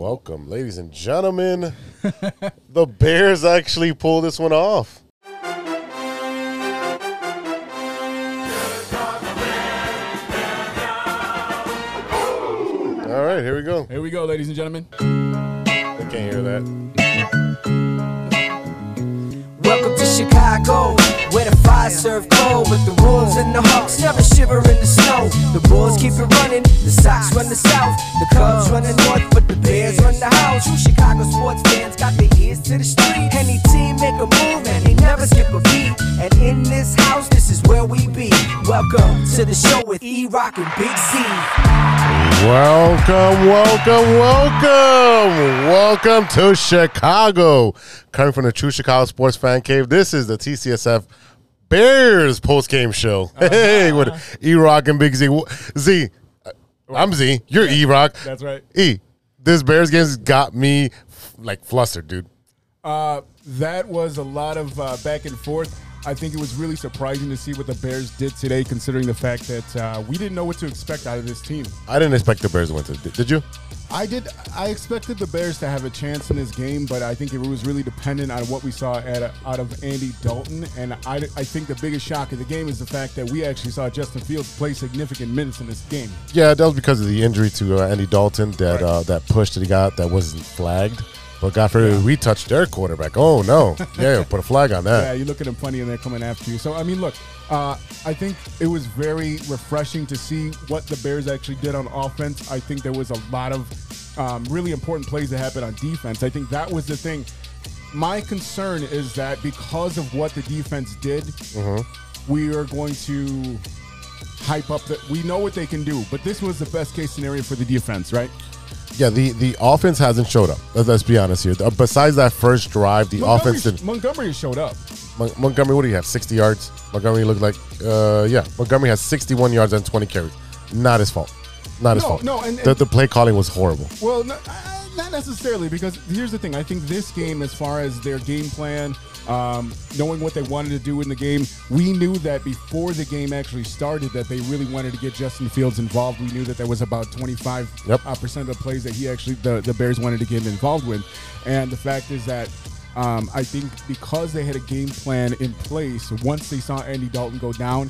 welcome, ladies and gentlemen. the Bears actually pulled this one off. All right, here we go. Here we go, ladies and gentlemen. I can't hear that. Welcome to Chicago, where the fire serve cold, but the Wolves and the Hawks never shiver in the snow. The Bulls keep it running, the Sox run the South, the Cubs run the North, but the Bears run the house. True Chicago sports fans got their ears to the street. Any team make a move and they never skip a beat. And in this house, this is where we be. Welcome to the show with E Rock and Big Z. Welcome, welcome, welcome. Welcome to Chicago. Coming from the True Chicago Sports Fan Cave, this is the TCSF Bears post game show. Uh-huh. Hey, with E Rock and Big Z. Z, I'm Z. You're E Rock. That's right. E, this Bears game's got me like flustered, dude. Uh, that was a lot of uh, back and forth. I think it was really surprising to see what the Bears did today, considering the fact that uh, we didn't know what to expect out of this team. I didn't expect the Bears to win. Today. Did you? I did. I expected the Bears to have a chance in this game, but I think it was really dependent on what we saw at, out of Andy Dalton. And I, I think the biggest shock of the game is the fact that we actually saw Justin Fields play significant minutes in this game. Yeah, that was because of the injury to uh, Andy Dalton. That Right. uh, that push that he got that wasn't flagged. But God forbid we touched their quarterback. Oh no! Yeah, put a flag on that. Yeah, you look at them plenty and they're coming after you. So, I mean, look, uh, I think it was very refreshing to see what the Bears actually did on offense. I think there was a lot of um, really important plays that happened on defense. I think that was the thing. My concern is that because of what the defense did, we are going to hype up that we know what they can do, but this was the best case scenario for the defense, right? Yeah, the the offense hasn't showed up. Let's, let's be honest here. Uh, Besides that first drive, the offense did. Montgomery showed up. Mon- Montgomery, what do you have? Sixty yards. Montgomery looked like, uh, yeah. Montgomery has sixty-one yards and twenty carries. Not his fault. Not his No, fault. no, and- the, and- the play calling was horrible. Well, no, uh, not necessarily, because here's the thing. I think this game, as far as their game plan, um, knowing what they wanted to do in the game, we knew that before the game actually started that they really wanted to get Justin Fields involved. We knew that there was about 25 Yep. uh, percent of the plays that he actually the, the Bears wanted to get involved with, and the fact is that. Um, I think because they had a game plan in place, once they saw Andy Dalton go down,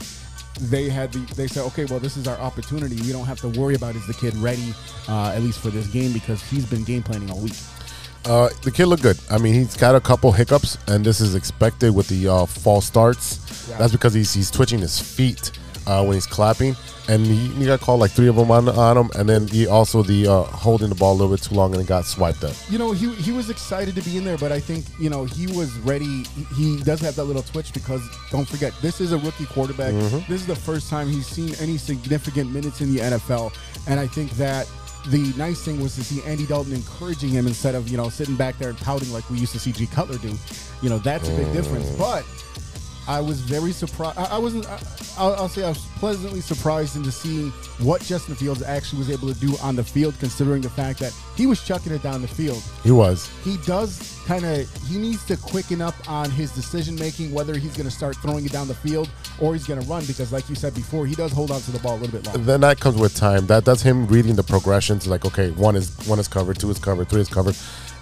they had the they said, okay, well, this is our opportunity. We don't have to worry about is the kid ready, uh, at least for this game, because he's been game planning all week. Uh, the kid looked good. I mean, he's got a couple hiccups, and this is expected with the uh, false starts. Yeah. That's because he's he's twitching his feet uh, when he's clapping, and he, he got called like three of them on, on him, and then he also the uh, holding the ball a little bit too long and it got swiped up. You know, he he was excited to be in there, but I think you know he was ready. He- He does have that little twitch because don't forget, this is a rookie quarterback. This is the first time he's seen any significant minutes in the NFL, and I think that. The nice thing was to see Andy Dalton encouraging him instead of you know sitting back there and pouting like we used to see G Cutler do. You know that's a big difference. Oh. But I was very surprised. I, I wasn't. I, I'll, I'll say I was pleasantly surprised into seeing what Justin Fields actually was able to do on the field, considering the fact that he was chucking it down the field. He was. He does kind of. He needs to quicken up on his decision making, whether he's going to start throwing it down the field or he's going to run, because like you said before, he does hold on to the ball a little bit longer. Then that comes with time. That that's him reading the progressions. Like, okay, one is one is covered, two is covered, three is covered,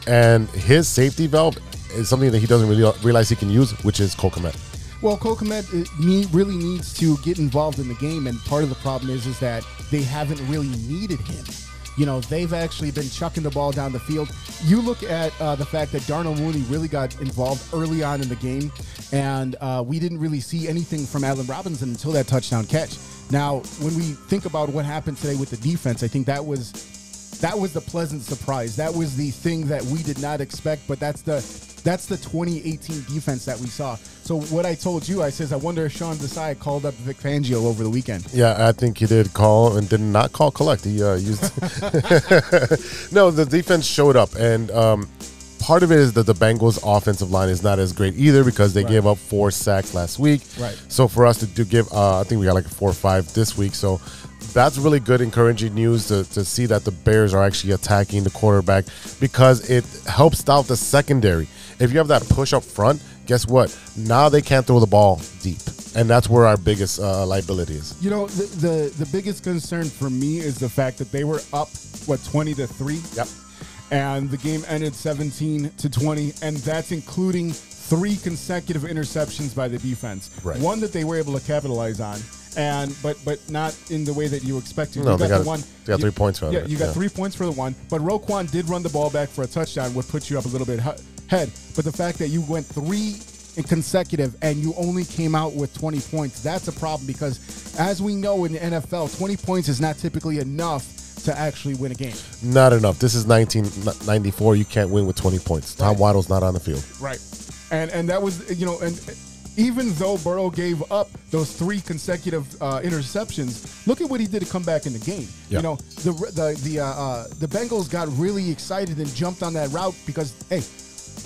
and his safety valve is something that he doesn't really realize he can use, which is Cole Kmet. Well, Cole Kmet uh, need, really needs to get involved in the game, and part of the problem is is that they haven't really needed him. You know, they've actually been chucking the ball down the field. You look at uh, the fact that Darnell Mooney really got involved early on in the game, and uh, we didn't really see anything from Allen Robinson until that touchdown catch. Now, when we think about what happened today with the defense, I think that was that was the pleasant surprise. That was the thing that we did not expect, but that's the that's the 2018 defense that we saw. So what I told you, I says I wonder if Sean Desai called up Vic Fangio over the weekend. Yeah, I think he did call and did not call collect. He uh, used. no, the defense showed up, and um, part of it is that the Bengals' offensive line is not as great either because they Right. gave up four sacks last week. Right. So for us to do give, uh, I think we got like four or five this week. So that's really good, encouraging news to, to see that the Bears are actually attacking the quarterback because it helps out the secondary. If you have that push up front, guess what? Now they can't throw the ball deep, and that's where our biggest uh, liability is. You know, the, the the biggest concern for me is the fact that they were up what 20 to 3. Yep. and the game ended 17 to 20, and that's including three consecutive interceptions by the defense. Right. One that they were able to capitalize on. And but but not in the way that you expected. No, you they got got- the one. they got you- three points of Yeah, it, you got yeah. three points for the one. But Roquan did run the ball back for a touchdown, would put you up a little bit head. But the fact that you went three in consecutive and you only came out with 20 points, that's a problem because, as we know in the NFL, 20 points is not typically enough to actually win a game. Not enough. This is 1994. You can't win with 20 points. Tom Right. Waddle's not on the field. Right. And and that was you know and even though Burrow gave up those three consecutive uh, interceptions, look at what he did to come back in the game. Yeah. You know the the the uh, uh, the Bengals got really excited and jumped on that route because hey,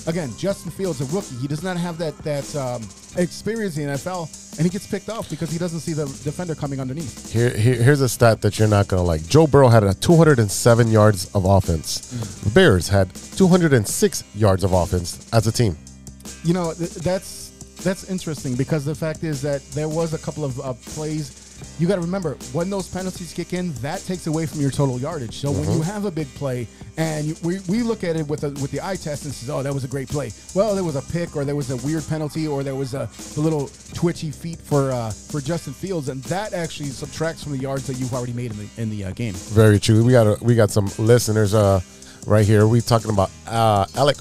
again Justin Fields a rookie. He does not have that that um, experience in the NFL, and he gets picked off because he doesn't see the defender coming underneath. Here, here, here's a stat that you're not gonna like. Joe Burrow had a 207 yards of offense. Mm. The Bears had 206 yards of offense as a team. You know th- that's that's interesting because the fact is that there was a couple of uh, plays. You got to remember when those penalties kick in, that takes away from your total yardage. So when you have a big play and you, we, we look at it with a, with the eye test and says, "Oh, that was a great play." Well, there was a pick, or there was a weird penalty, or there was a, a little twitchy feet for uh, for Justin Fields, and that actually subtracts from the yards that you've already made in the in the uh, game. Very true. We got a, we got some listeners uh, right here. We talking about uh, Alec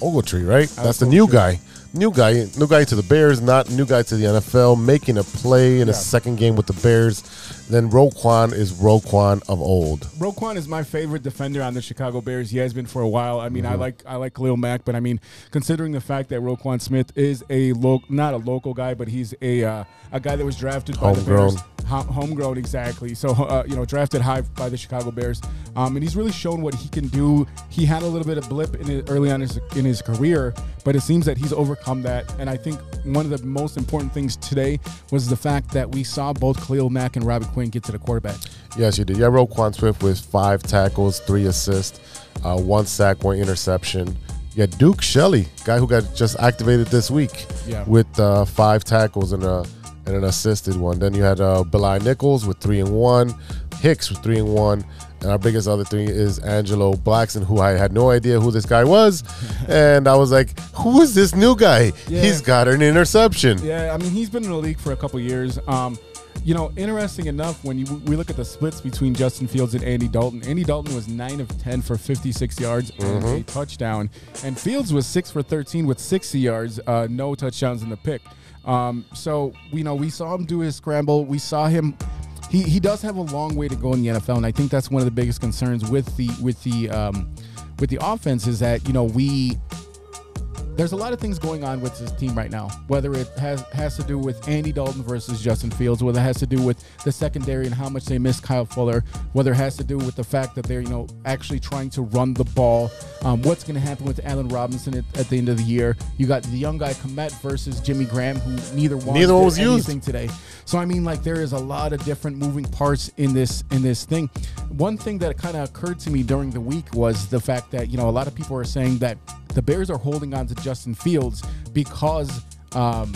Ogletree, right? That's the new guy. New guy, new guy to the Bears, not new guy to the NFL, making a play in Yeah. his second game with the Bears. Then Roquan is Roquan of old. Roquan is my favorite defender on the Chicago Bears. He has been for a while. I mean, I like I like Khalil Mack, but I mean, considering the fact that Roquan Smith is a lo- not a local guy, but he's a uh, a guy that was drafted by Homegrown. the Bears. Ho- homegrown, exactly. So uh, you know, drafted high by the Chicago Bears, um, and he's really shown what he can do. He had a little bit of blip in early on his, in his career, but it seems that he's overcome that. And I think one of the most important things today was the fact that we saw both Khalil Mack and Robert Quinn get to the quarterback. Yes, you did. Yeah, Roquan Smith with five tackles, three assists, uh, one sack, one interception. Yeah, Duke Shelley, guy who got just activated this week, Yeah. with uh, five tackles and a and an assisted one. Then you had uh, Nichols with three and one, Hicks with three and one, and our biggest other thing is Angelo Blackson, who I had no idea who this guy was, and I was like, who is this new guy? Yeah. He's got an interception. Yeah, I mean he's been in the league for a couple years. Um, you know, interesting enough when you we look at the splits between Justin Fields and Andy Dalton. Andy Dalton was nine of ten for 56 yards and a touchdown, and Fields was six for 13 with 60 yards, uh, no touchdowns in the pick. Um, so you know we saw him do his scramble. We saw him. He, he does have a long way to go in the NFL, and I think that's one of the biggest concerns with the with the um, with the offense is that you know we there's a lot of things going on with this team right now. Whether it has has to do with Andy Dalton versus Justin Fields, whether it has to do with the secondary and how much they miss Kyle Fuller, whether it has to do with the fact that they're you know actually trying to run the ball. Um, what's going to happen with Allen Robinson at, at the end of the year? You got the young guy Kmet versus Jimmy Graham, who neither one Neither was used. today. So I mean, like there is a lot of different moving parts in this in this thing. One thing that kind of occurred to me during the week was the fact that you know a lot of people are saying that the Bears are holding on to Justin Fields because um,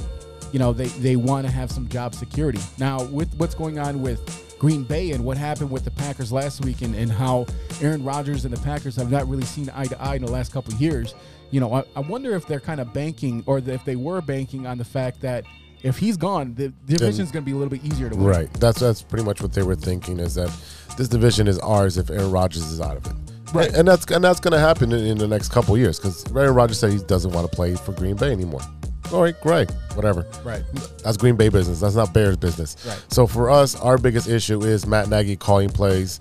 you know they they want to have some job security. Now with what's going on with Green Bay and what happened with the Packers last week and, and how Aaron Rodgers and the Packers have not really seen eye to eye in the last couple of years. You know, I, I wonder if they're kind of banking or if they were banking on the fact that if he's gone, the division is going to be a little bit easier to win. Right. That's that's pretty much what they were thinking is that this division is ours if Aaron Rodgers is out of it. Right. And, and that's and that's going to happen in, in the next couple of years because Aaron Rodgers said he doesn't want to play for Green Bay anymore. All right, great, whatever. Right. That's Green Bay business. That's not Bears business. Right. So for us, our biggest issue is Matt Nagy calling plays.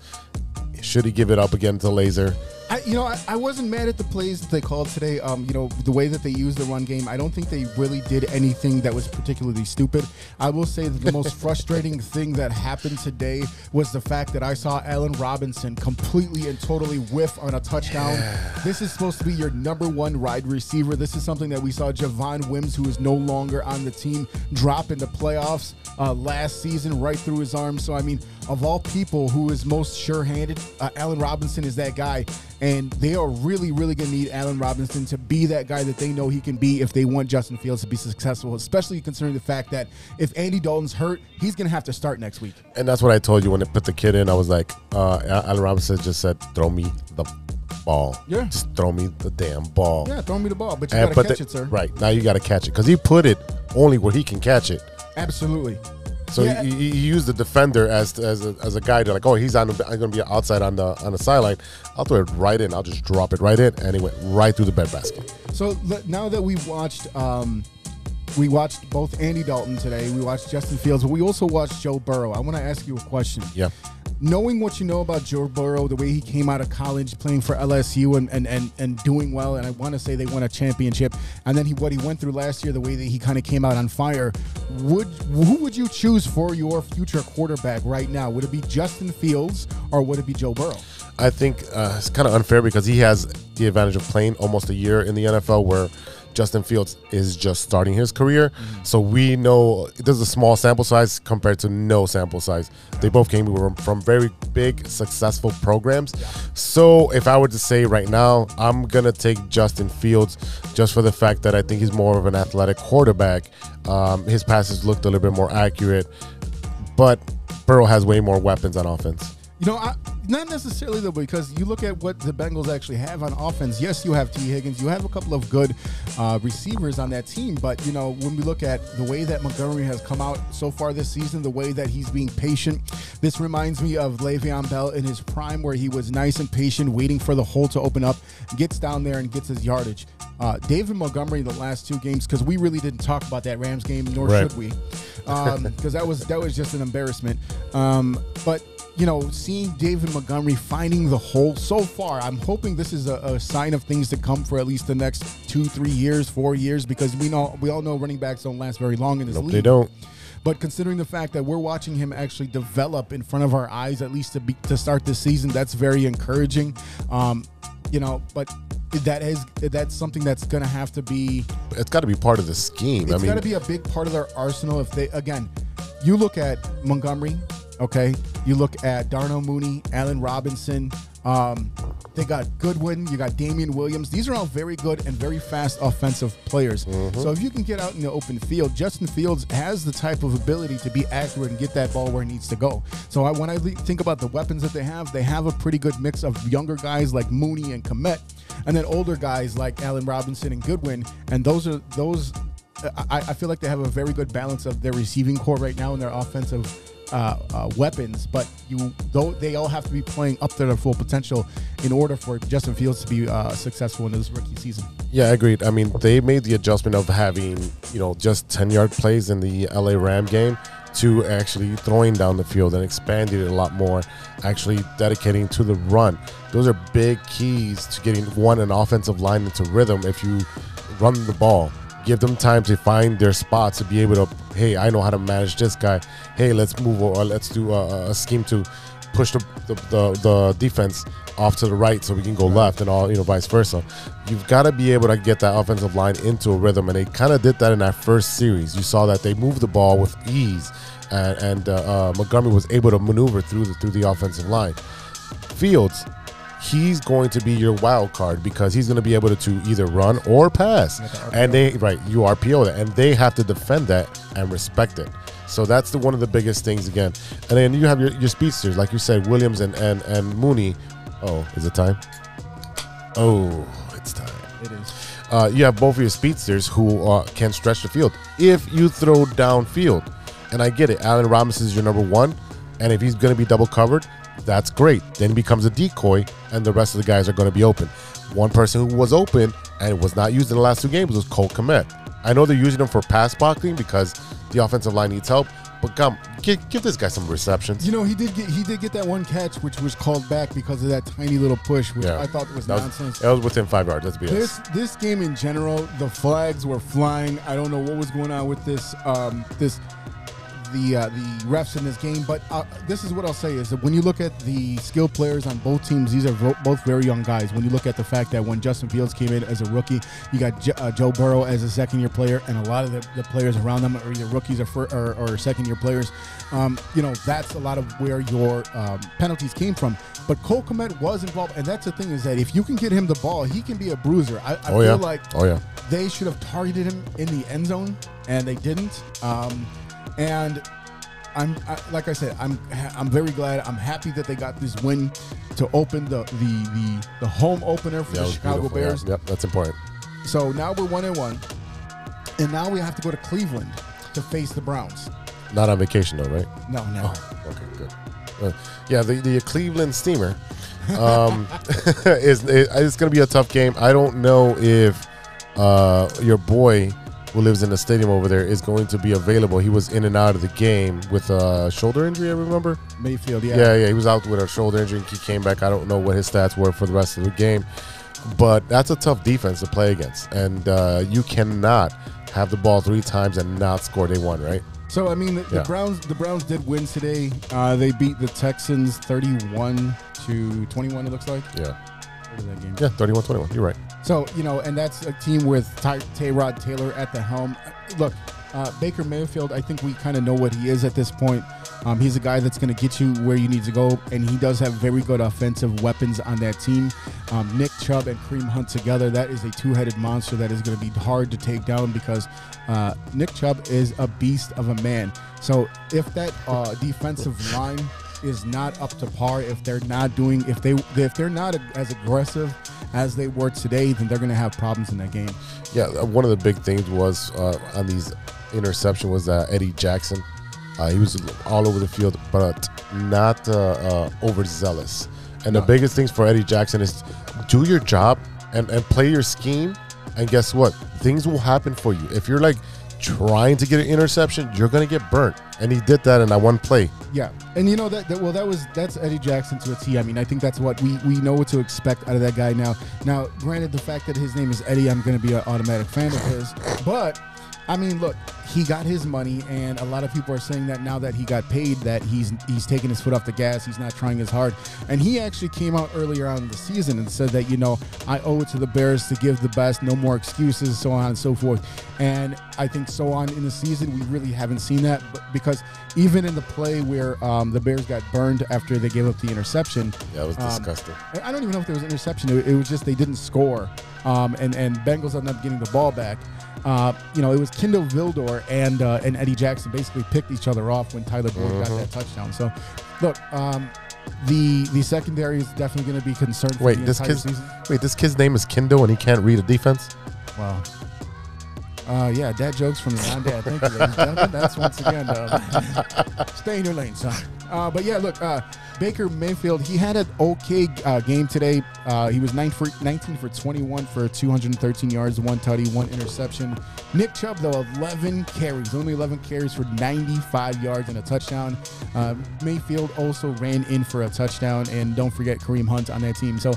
Should he give it up again to Lazor? I, you know, I, I wasn't mad at the plays that they called today. Um, you know, the way that they used the run game, I don't think they really did anything that was particularly stupid. I will say that the most frustrating thing that happened today was the fact that I saw Allen Robinson completely and totally whiff on a touchdown. This is supposed to be your number one wide receiver. This is something that we saw Javon Wims, who is no longer on the team, drop in the playoffs uh, last season right through his arm. So, I mean, of all people who is most sure handed, uh, Allen Robinson is that guy. And they are really, really going to need Allen Robinson to be that guy that they know he can be if they want Justin Fields to be successful, especially considering the fact that if Andy Dalton's hurt, he's going to have to start next week. And that's what I told you when they put the kid in. I was like, uh, Allen Robinson just said, "Throw me the ball. Yeah. Just throw me the damn ball. Yeah, throw me the ball, but you gotta catch the- it, sir. Right now, you got to catch it because he put it only where he can catch it. Absolutely. So Yeah. he, used the defender as as a, as a guy to like, oh, he's on. I'm going to be outside on the on the sideline. I'll throw it right in. I'll just drop it right in, and he went right through the bed basket. So now that we've watched, um, we watched both Andy Dalton today. We watched Justin Fields, but we also watched Joe Burrow. I want to ask you a question. Yeah. Knowing what you know about Joe Burrow, the way he came out of college playing for LSU and and and, and doing well, and I want to say they won a championship, and then he what he went through last year, the way that he kind of came out on fire. Would who would you choose for your future quarterback right now? Would it be Justin Fields or would it be Joe Burrow? I think uh, it's kind of unfair because he has the advantage of playing almost a year in the NFL, where Justin Fields is just starting his career. So we know there's a small sample size compared to no sample size. They both came from, from very big, successful programs. So if I were to say right now, I'm gonna take Justin Fields just for the fact that I think he's more of an athletic quarterback. Um, his passes looked a little bit more accurate, but Burrow has way more weapons on offense. You know, I, not necessarily though, because you look at what the Bengals actually have on offense. Yes, you have Tee Higgins, you have a couple of good uh, receivers on that team, but you know, when we look at the way that Montgomery has come out so far this season, the way that he's being patient, this reminds me of Le'Veon Bell in his prime, where he was nice and patient, waiting for the hole to open up, gets down there and gets his yardage. Uh, David Montgomery, the last two games, because we really didn't talk about that Rams game, nor Right. should we, because that was that was just an embarrassment. Um, but you know, seeing David Montgomery finding the hole so far, I'm hoping this is a, a sign of things to come for at least the next two, three years, four years, because we know we all know running backs don't last very long in this Nope, league. they don't. But considering the fact that we're watching him actually develop in front of our eyes, at least to be to start this season, that's very encouraging. Um, you know, but that is that's something that's going to have to be It's got to be part of the scheme. it's I mean, it's got to be a big part of their arsenal. If they again, you look at Montgomery, okay, you look at Darnell Mooney, Allen Robinson. Um, they got Goodwin, you got Damien Williams. These are all very good and very fast offensive players. So if you can get out in the open field, Justin Fields has the type of ability to be accurate and get that ball where it needs to go. So I, when I le- think about the weapons that they have, they have a pretty good mix of younger guys like Mooney and Kmet, and then older guys like Allen Robinson and Goodwin. And those are those I, I feel like they have a very good balance of their receiving core right now and their offensive uh, uh, weapons. But you, though, they all have to be playing up to their full potential in order for Justin Fields to be uh, successful in this rookie season. Yeah, I agreed. I mean, they made the adjustment of having, you know, just 10 yard plays in the LA Ram game to actually throwing down the field and expanding it a lot more, actually dedicating to the run. Those are big keys to getting one, an offensive line into rhythm if you run the ball. Give them time to find their spots to be able to, hey, I know how to manage this guy. Hey, let's move or let's do a, a scheme to push the, the, the, the defense off to the right so we can go left and all, you know, vice versa. You've got to be able to get that offensive line into a rhythm. And they kind of did that in that first series. You saw that they moved the ball with ease and, and uh, uh, Montgomery was able to maneuver through the, through the offensive line. Fields, he's going to be your wild card because he's going to be able to, to either run or pass. And they, right, you RPO that. And they have to defend that and respect it. So that's the one of the biggest things again. And then you have your, your speedsters, like you said, Williams and, and, and Mooney. Oh, is it time? Oh, it's time. It is. Uh, you have both of your speedsters who uh, can stretch the field if you throw downfield. And I get it. Allen Robinson is your number one. And if he's going to be double covered, that's great. Then he becomes a decoy, and the rest of the guys are going to be open. One person who was open and was not used in the last two games was Cole Kmet. I know they're using him for pass blocking because the offensive line needs help, but come, give, give this guy some receptions. You know, he did get he did get that one catch, which was called back because of that tiny little push, which I thought was that nonsense. that was within five yards. Let's be honest. This this game in general, the flags were flying. I don't know what was going on with this um, this the uh, the refs in this game, but uh, this is what I'll say is that when you look at the skill players on both teams, these are vo- both very young guys. When you look at the fact that when Justin Fields came in as a rookie, you got J- uh, Joe Burrow as a second year player, and a lot of the, the players around them are either rookies or, fir- or, or second year players. Um, you know that's a lot of where your um, penalties came from. But Cole Kmet was involved, and that's the thing is that if you can get him the ball, he can be a bruiser. I, I Oh feel yeah. like oh yeah. they should have targeted him in the end zone, and they didn't. Um, and I'm I, like I said, I'm I'm very glad. I'm happy that they got this win to open the the the, the home opener for That the Chicago beautiful. Yeah, Bears. Yep, that's important. So now we're one and one, and now we have to go to Cleveland to face the Browns. Not on vacation though, right? No, no. Okay, good. Uh, yeah, the, the Cleveland Steamer um, is it, it's going to be a tough game. I don't know if uh, your boy who lives in the stadium over there is going to be available. He was in and out of the game with a shoulder injury. I remember. Mayfield, yeah. Yeah, yeah, he was out with a shoulder injury. And he came back. I don't know what his stats were for the rest of the game, but that's a tough defense to play against, and uh, you cannot have the ball three times and not score. They won, right? So I mean, the, the Browns the Browns did win today. Uh, they beat the Texans 31 to 21. It looks like. Yeah, that game? yeah, 31-21. You're right. So you know, and that's a team with Ty- Tyrod Taylor at the helm. Look, uh, Baker Mayfield. I think we kind of know what he is at this point. Um, he's a guy that's going to get you where you need to go, and he does have very good offensive weapons on that team. Um, Nick Chubb and Kareem Hunt together, that is a two-headed monster that is going to be hard to take down because uh, Nick Chubb is a beast of a man. So if that uh, defensive line is not up to par, if they're not doing, if they if they're not as aggressive as they were today, then they're going to have problems in that game. Yeah, uh, one of the big things was uh, on these interception was uh, Eddie Jackson. Uh, he was all over the field, but not uh, uh, overzealous. And the biggest things for Eddie Jackson is do your job and, and play your scheme. And guess what? Things will happen for you. If you're like trying to get an interception, you're gonna get burnt. And he did that in that one play. Yeah, and you know that, that well, that was that's Eddie Jackson to a T. I mean, I think that's what we we know what to expect out of that guy now. Now, granted, the fact that his name is Eddie, I'm going to be an automatic fan of his. But I mean, look, he got his money, and a lot of people are saying that now that he got paid, that he's he's taking his foot off the gas. He's not trying as hard. And he actually came out earlier on in the season and said that you know I owe it to the Bears to give the best, no more excuses, so on and so forth. And I think so on in the season, we really haven't seen that but because even in the play where um, the Bears got burned after they gave up the interception, it was Um, disgusting. I don't even know if there was an interception. It, it was just they didn't score, um, and and Bengals ended up getting the ball back. Uh, you know, it was Kindle Vildor and uh, and Eddie Jackson basically picked each other off when Tyler Boyd got that touchdown. So, look, um, the the secondary is definitely going to be concerned. For Wait, the this kid's season. wait, this kid's name is Kindle and he can't read a defense? Wow. Uh, yeah, dad jokes from the non-dad. Thank you, ladies and gentlemen. That's once again, uh, stay in your lane, son. Uh, but yeah, look, uh, Baker Mayfield, he had an okay uh, game today. Uh, he was nine for, 19 for 21 for 213 yards, one tutty, one interception. Nick Chubb, though, 11 carries, only 11 carries for 95 yards and a touchdown. Uh, Mayfield also ran in for a touchdown, and don't forget Kareem Hunt on that team. So,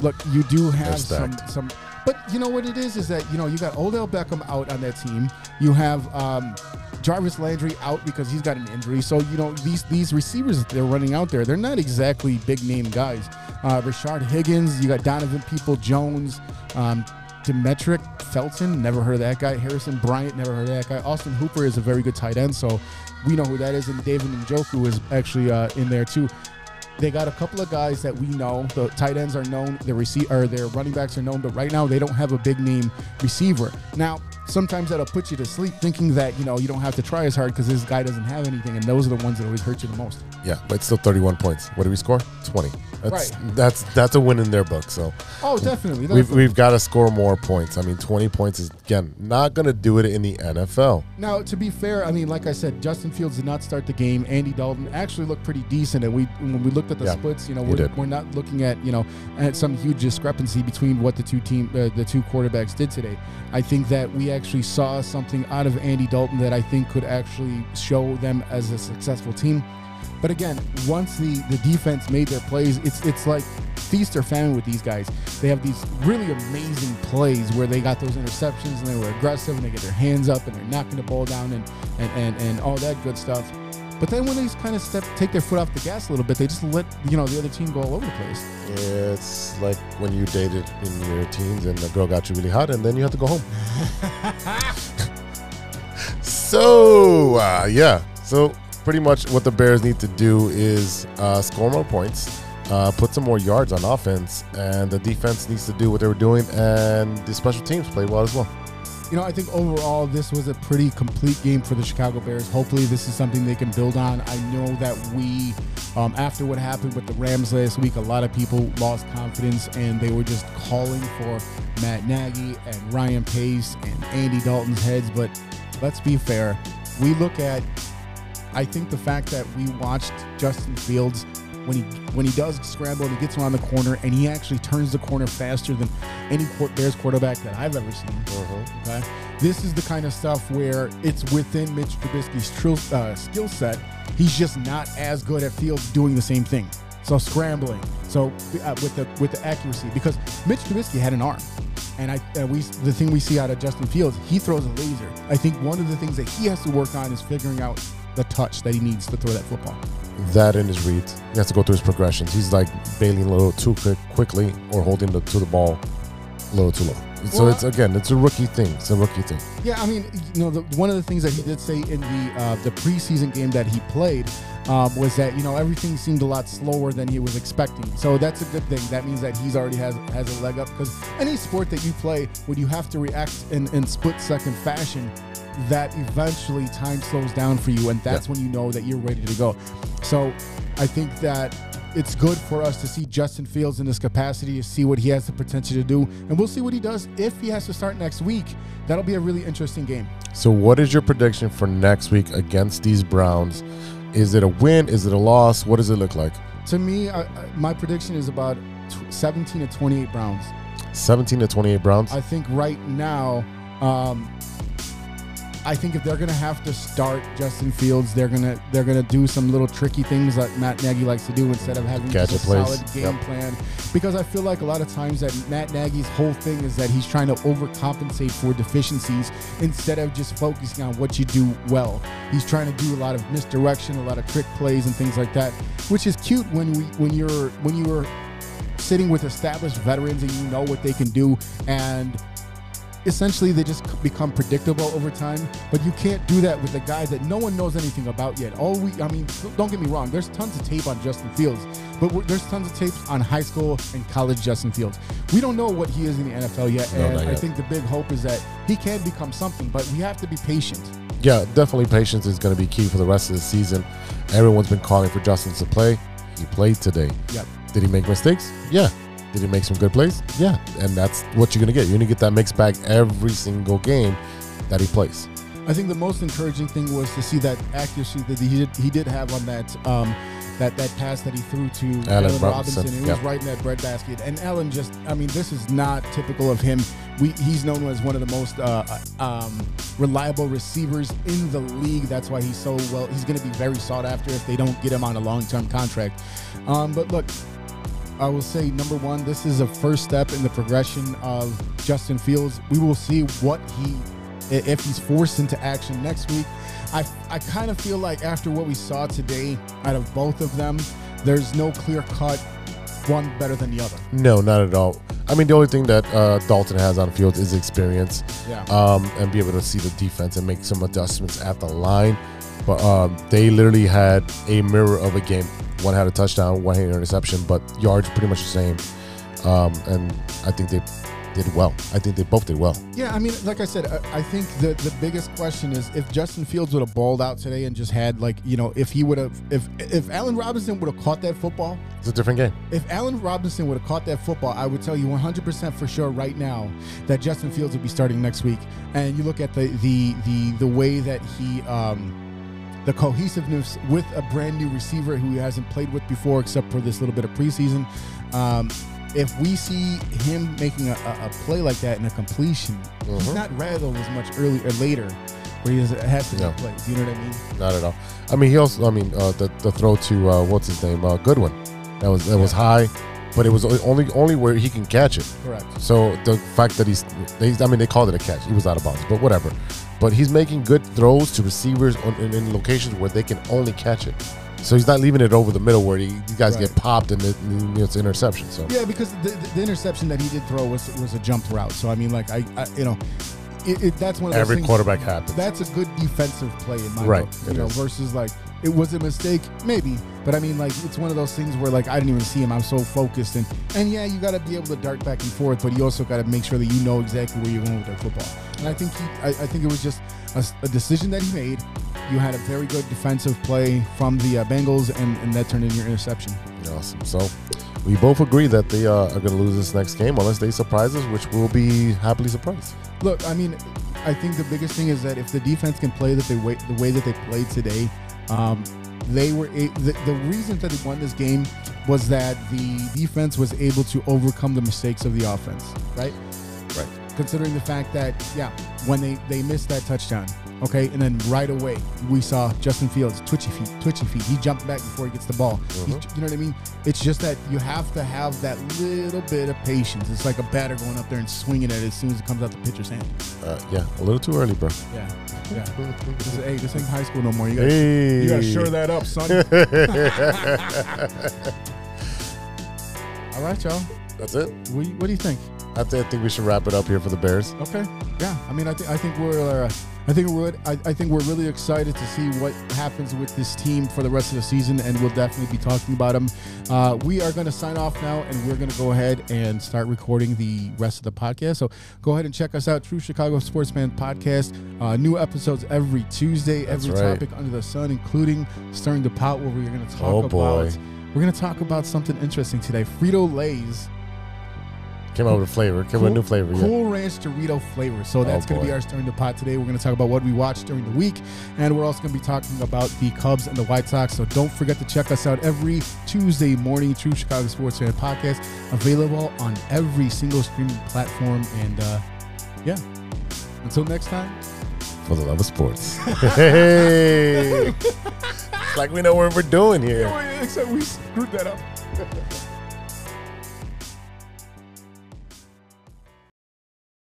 look, you do have some some but you know what it is is that you know you got Odell Beckham out on that team. You have um, Jarvis Landry out because he's got an injury. So you know these these receivers that they're running out there, they're not exactly big name guys. Uh, Rashard Higgins, you got Donovan Peoples-Jones, um, Demetric Felton, never heard of that guy. Harrison Bryant, never heard of that guy. Austin Hooper is a very good tight end, so we know who that is. And David Njoku is actually uh, in there too. They got a couple of guys that we know. The tight ends are known. The receive their running backs are known, but right now they don't have a big name receiver. Now, sometimes that'll put you to sleep, thinking that you know you don't have to try as hard because this guy doesn't have anything, and those are the ones that always hurt you the most. Yeah, but it's still 31 points. What did we score? 20. That's Right. that's that's a win in their book. So Oh, definitely. we've we've got to score more points. I mean, 20 points is again not going to do it in the NFL. Now, to be fair, I mean, like I said, Justin Fields did not start the game. Andy Dalton actually looked pretty decent, and we when we looked at the Yeah, splits, you know, we're, we're not looking at you know at some huge discrepancy between what the two team uh, the two quarterbacks did today. I think that we actually saw something out of Andy Dalton that I think could actually show them as a successful team. But again, once the, the defense made their plays, it's it's like feast or famine with these guys. They have these really amazing plays where they got those interceptions and they were aggressive and they get their hands up and they're knocking the ball down and and, and, and all that good stuff. But then when they kind of step take their foot off the gas a little bit, they just let you know the other team go all over the place. It's like when you dated in your teens and the girl got you really hot, and then you have to go home. so uh, yeah, so pretty much what the Bears need to do is uh, score more points, uh, put some more yards on offense, and the defense needs to do what they were doing, and the special teams play well as well. You know, I think overall this was a pretty complete game for the Chicago Bears. Hopefully, this is something they can build on. I know that we, um, after what happened with the Rams last week, a lot of people lost confidence and they were just calling for Matt Nagy and Ryan Pace and Andy Dalton's heads. But let's be fair. We look at, I think the fact that we watched Justin Fields when he when he does scramble and he gets around the corner and he actually turns the corner faster than any Bears quarterback that I've ever seen. Mm-hmm. Okay, this is the kind of stuff where it's within Mitch Trubisky's trill, uh, skill set. He's just not as good at Fields doing the same thing. So scrambling, so uh, with the with the accuracy, because Mitch Trubisky had an arm, and I uh, we the thing we see out of Justin Fields, he throws a laser. I think one of the things that he has to work on is figuring out the touch that he needs to throw that football. That in his reads, he has to go through his progressions. He's like bailing a little too quick, quickly or holding the, to the ball a little too low. So Well, it's again, it's a rookie thing. It's a rookie thing. Yeah, I mean, you know, the, one of the things that he did say in the uh, the preseason game that he played um, was that you know everything seemed a lot slower than he was expecting. So that's a good thing. That means that he's already has has a leg up because any sport that you play, when you have to react in, in split second fashion, that eventually time slows down for you, and that's Yeah. when you know that you're ready to go. So I think that it's good for us to see Justin Fields in this capacity to see what he has the potential to do, and we'll see what he does if he has to start next week. That'll be a really interesting game. So, what is your prediction for next week against these Browns? Is it a win? Is it a loss? What does it look like? To me, I- my prediction is about 17 to 28 Browns. 17 to 28 Browns. I think right now, um, I think if they're gonna have to start Justin Fields, they're gonna they're gonna do some little tricky things that Matt Nagy likes to do instead of having just a plays. solid game Yep. plan. Because I feel like a lot of times that Matt Nagy's whole thing is that he's trying to overcompensate for deficiencies instead of just focusing on what you do well. He's trying to do a lot of misdirection, a lot of trick plays and things like that, which is cute when we when you're when you are sitting with established veterans and you know what they can do and essentially they just become predictable over time but you can't do that with the guys that no one knows anything about yet all we i mean don't get me wrong there's tons of tape on justin fields but there's tons of tapes on high school and college justin fields we don't know what he is in the nfl yet No, and i yet. think the big hope is that he can become something but we have to be patient yeah, definitely patience is going to be key for the rest of the season. Everyone's been calling for Justin to play. He played today. yep Did he make mistakes? Yeah. Did he make some good plays? Yeah. And that's what you're going to get. You're going to get that mixed bag every single game that he plays. I think the most encouraging thing was to see that accuracy that he did, he did have on that um, that that pass that he threw to Allen, Robinson, Robinson. It was right in that breadbasket. And Allen just, I mean, this is not typical of him. We, he's known as one of the most uh, um, reliable receivers in the league. That's why he's so well. He's going to be very sought after if they don't get him on a long term contract. Um, but look, I will say number one, this is a first step in the progression of Justin Fields. We will see what he, if he's forced into action next week. I, I kind of feel like after what we saw today out of both of them, there's no clear cut one better than the other. No, not at all. I mean, the only thing that uh, Dalton has on field is experience Yeah. um, and be able to see the defense and make some adjustments at the line. But um, they literally had a mirror of a game. One had a touchdown, one had an interception, but yards pretty much the same. Um, and I think they did well. I think they both did well. Yeah, I mean, like I said, I, I think the the biggest question is if Justin Fields would have balled out today and just had like you know if he would have if if Allen Robinson would have caught that football, It's a different game. If Allen Robinson would have caught that football, I would tell you 100% for sure right now that Justin Fields would be starting next week. And you look at the the the the way that he um the cohesiveness with a brand new receiver who he hasn't played with before except for this little bit of preseason. Um if we see him making a, a, play like that in a completion, he's Mhm. not rattled as much earlier or later where he has, to Yeah. make plays. You know what I mean? Not at all. I mean, he also. I mean, uh, the the throw to uh, what's his name, uh, Goodwin. That was that was high, but it was only only where he can catch it. Correct. So the fact that he's, they, I mean, they called it a catch. He was out of bounds, but whatever. But he's making good throws to receivers on, in, in locations where they can only catch it. So he's not leaving it over the middle where he, these guys Right. get popped and it, and it's an interception. So Yeah, because the, the, the interception that he did throw was was a jump route. So I mean, like I, I you know, it, it, that's one of Every things- quarterback happens. That's a good defensive play in my Right, book. You know, is. versus like it was a mistake, maybe, but I mean, like it's one of those things where like I didn't even see him. I'm so focused, and and yeah, you got to be able to dart back and forth, but you also got to make sure that you know exactly where you're going with that football. And I think he, I, I think it was just a decision that he made. You had a very good defensive play from the uh, Bengals, and, and that turned into your interception. Awesome. So we both agree that they uh, are going to lose this next game unless they surprise us, which we'll be happily surprised. Look, I mean, I think the biggest thing is that if the defense can play that they way, the way that they played today, um, they were a, the, the reason that they won this game was that the defense was able to overcome the mistakes of the offense, right? Right. Considering the fact that yeah, when they they missed that touchdown, okay, and then right away we saw Justin Fields twitchy feet, twitchy feet. He jumped back before he gets the ball. Mhm. you know what I mean? It's just that you have to have that little bit of patience. It's like a batter going up there and swinging at it as soon as it comes out the pitcher's hand. Uh, yeah, a little too early, bro. Yeah, yeah. This is, hey, this ain't high school no more. You gotta, Hey. you gotta shore that up, son. All right, y'all. That's it. What do you, what do you think? I, th- I think we should wrap it up here for the Bears. Okay. Yeah. I mean, I think I think we're uh, I think we're I, I think we're really excited to see what happens with this team for the rest of the season, and we'll definitely be talking about them. Uh, we are going to sign off now, and we're going to go ahead and start recording the rest of the podcast. So go ahead and check us out, True Chicago Sports Fan Podcast. Uh, new episodes every Tuesday, That's every right. topic under the sun, including stirring the pot, where we're going to talk Oh, boy. about. We're going to talk about something interesting today. Frito Lay's Came out with a flavor. Came with a new flavor. Yeah. Cool Ranch Dorito flavor. So that's Oh, going to be our stirring the pot today. We're going to talk about what we watched during the week, and we're also going to be talking about the Cubs and the White Sox. So don't forget to check us out every Tuesday morning. True Chicago Sports Fan Podcast available on every single streaming platform. And uh, yeah, until next time. For the love of sports. hey. it's like we know what we're doing here. Except we screwed that up.